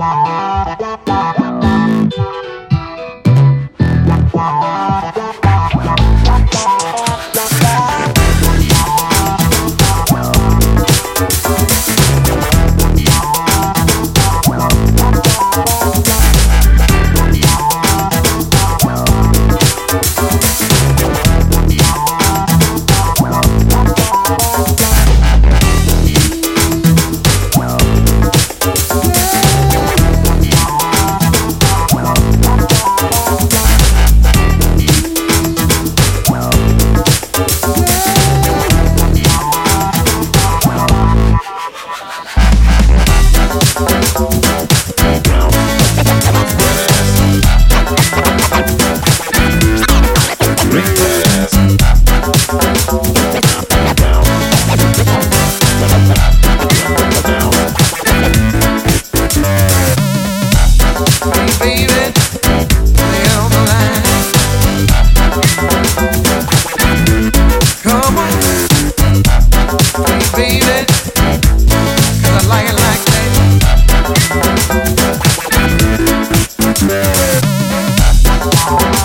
Thank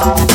Bye.